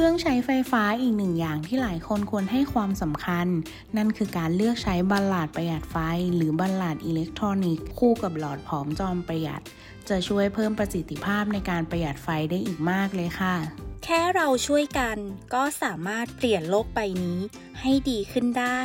ครื่องใช้ไฟฟ้าอีกหนึ่งอย่างที่หลายคนควรให้ความสำคัญ นั่นคือการเลือกใช้บัลลาดประหยัดไฟ หรือบัลลาดอิเล็กทรอนิกส์คู่กับหลอดผอมจอมประหยัด จะช่วยเพิ่มประสิทธิภาพในการประหยัดไฟได้อีกมากเลยค่ะ แค่เราช่วยกันก็สามารถเปลี่ยนโลกใบนี้ให้ดีขึ้นได้